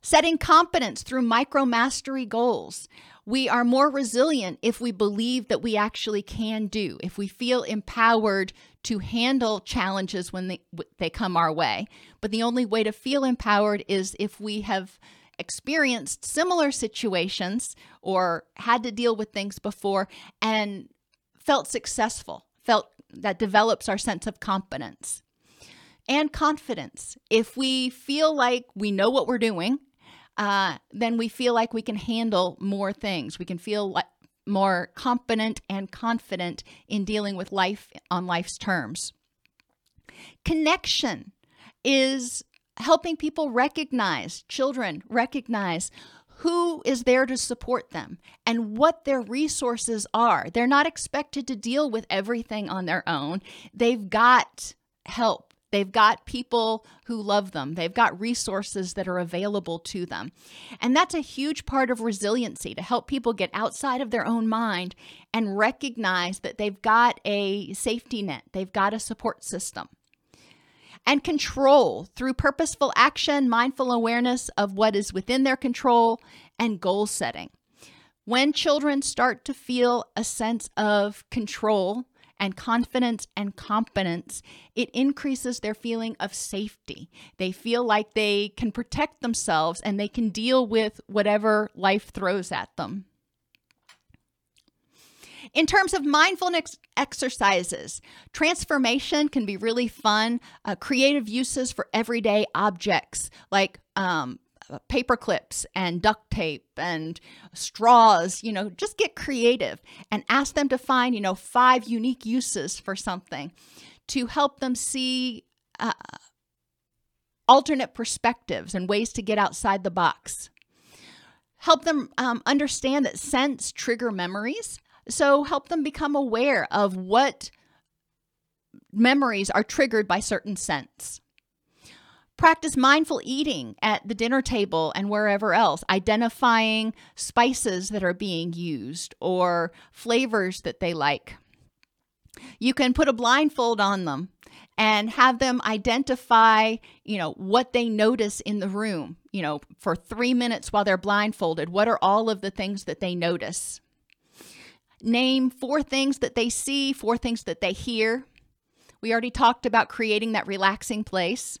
Speaker 1: Setting competence through micro mastery goals. We are more resilient if we believe that we actually can do, if we feel empowered to handle challenges when they, they come our way. But the only way to feel empowered is if we have experienced similar situations or had to deal with things before and felt successful, felt that develops our sense of competence and confidence. If we feel like we know what we're doing, uh, then we feel like we can handle more things. We can feel like more competent and confident in dealing with life on life's terms. Connection is helping people recognize, children recognize who is there to support them and what their resources are. They're not expected to deal with everything on their own. They've got help. They've got people who love them. They've got resources that are available to them. And that's a huge part of resiliency to help people get outside of their own mind and recognize that they've got a safety net, they've got a support system. And control through purposeful action, mindful awareness of what is within their control, and goal setting. When children start to feel a sense of control and confidence and competence, it increases their feeling of safety. They feel like they can protect themselves and they can deal with whatever life throws at them. In terms of mindfulness exercises, transformation can be really fun. Uh, creative uses for everyday objects like um, paper clips and duct tape and straws, you know, just get creative and ask them to find, you know, five unique uses for something to help them see uh, alternate perspectives and ways to get outside the box. Help them um, understand that scents trigger memories. So help them become aware of what memories are triggered by certain scents. Practice mindful eating at the dinner table and wherever else, identifying spices that are being used or flavors that they like. You can put a blindfold on them and have them identify, you know, what they notice in the room, you know, for 3 minutes while they're blindfolded. What are all of the things that they notice? Name four things that they see, four things that they hear. We already talked about creating that relaxing place.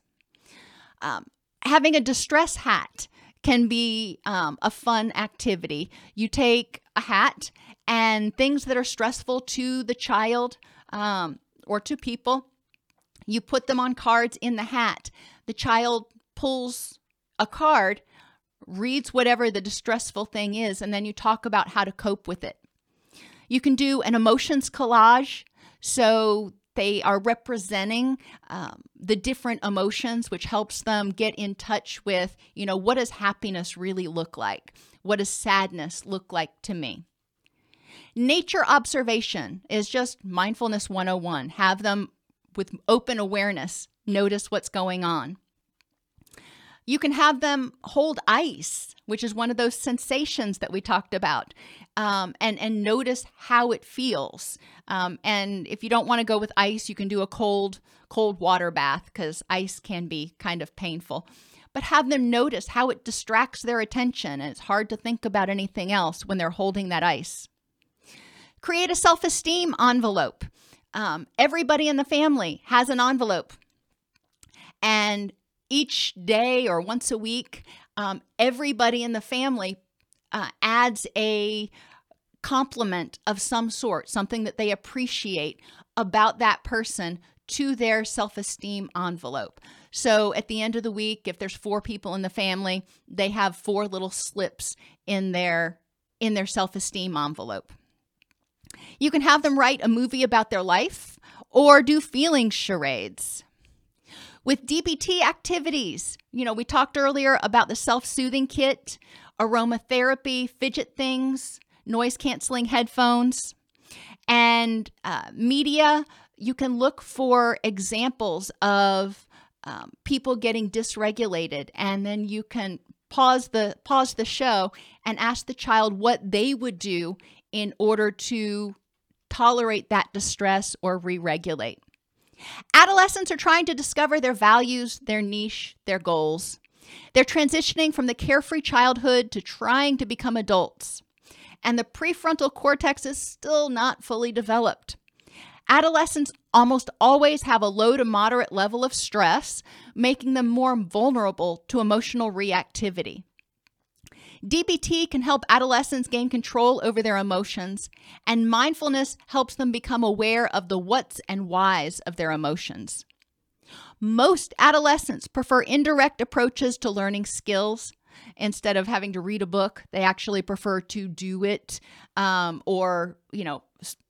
Speaker 1: Um, having a distress hat can be um, a fun activity. You take a hat and things that are stressful to the child um, or to people, you put them on cards in the hat. The child pulls a card, reads whatever the distressful thing is, and then you talk about how to cope with it. You can do an emotions collage. So they are representing um, the different emotions which helps them get in touch with you know what does happiness really look like what does sadness look like to me Nature observation is just mindfulness 101. Have them with open awareness, notice what's going on. You can have them hold ice, which is one of those sensations that we talked about, um, and and notice how it feels. Um, and if you don't want to go with ice, you can do a cold cold water bath because ice can be kind of painful. But have them notice how it distracts their attention, and it's hard to think about anything else when they're holding that ice. Create a self esteem envelope. Um, everybody in the family has an envelope. And each day or once a week, um, everybody in the family uh, adds a compliment of some sort, something that they appreciate about that person to their self esteem envelope. So at the end of the week, if there's four people in the family, they have four little slips in their in their self esteem envelope. You can have them write a movie about their life or do feeling charades. With DBT activities, you know, we talked earlier about the self soothing kit, aromatherapy, fidget things, noise canceling headphones, and uh, media. You can look for examples of um, people getting dysregulated, and then you can pause the pause the show and ask the child what they would do in order to tolerate that distress or re-regulate. Adolescents are trying to discover their values, their niche, their goals. They're transitioning from the carefree childhood to trying to become adults. And the prefrontal cortex is still not fully developed. Adolescents almost always have a low to moderate level of stress, making them more vulnerable to emotional reactivity. DBT can help adolescents gain control over their emotions, and mindfulness helps them become aware of the what's and whys of their emotions. Most adolescents prefer indirect approaches to learning skills. Instead of having to read a book, they actually prefer to do it um, or, you know,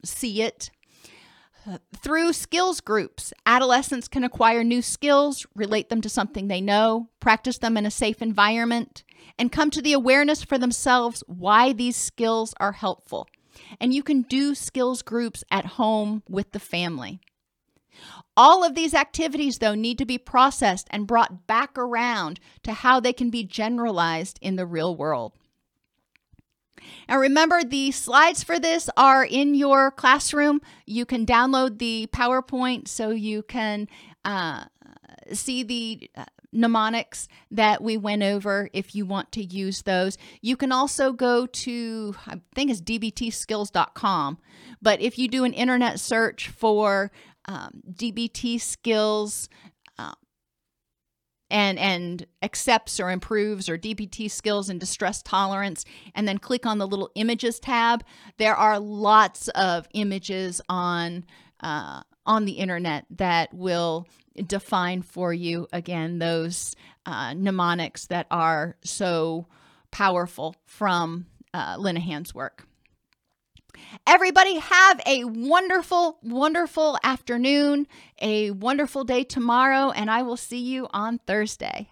Speaker 1: see it. Through skills groups, adolescents can acquire new skills, relate them to something they know, practice them in a safe environment, and come to the awareness for themselves why these skills are helpful. And you can do skills groups at home with the family. All of these activities, though, need to be processed and brought back around to how they can be generalized in the real world. Now, remember, the slides for this are in your classroom. You can download the PowerPoint so you can uh, see the uh, mnemonics that we went over if you want to use those. You can also go to, I think it's dbtskills.com, but if you do an internet search for um, DBT skills, uh, and and accepts or improves or DBT skills and distress tolerance and then click on the little images tab there are lots of images on uh, on the internet that will define for you again those uh, mnemonics that are so powerful from uh, Linehan's work. Everybody, have a wonderful, wonderful afternoon, a wonderful day tomorrow, and I will see you on Thursday.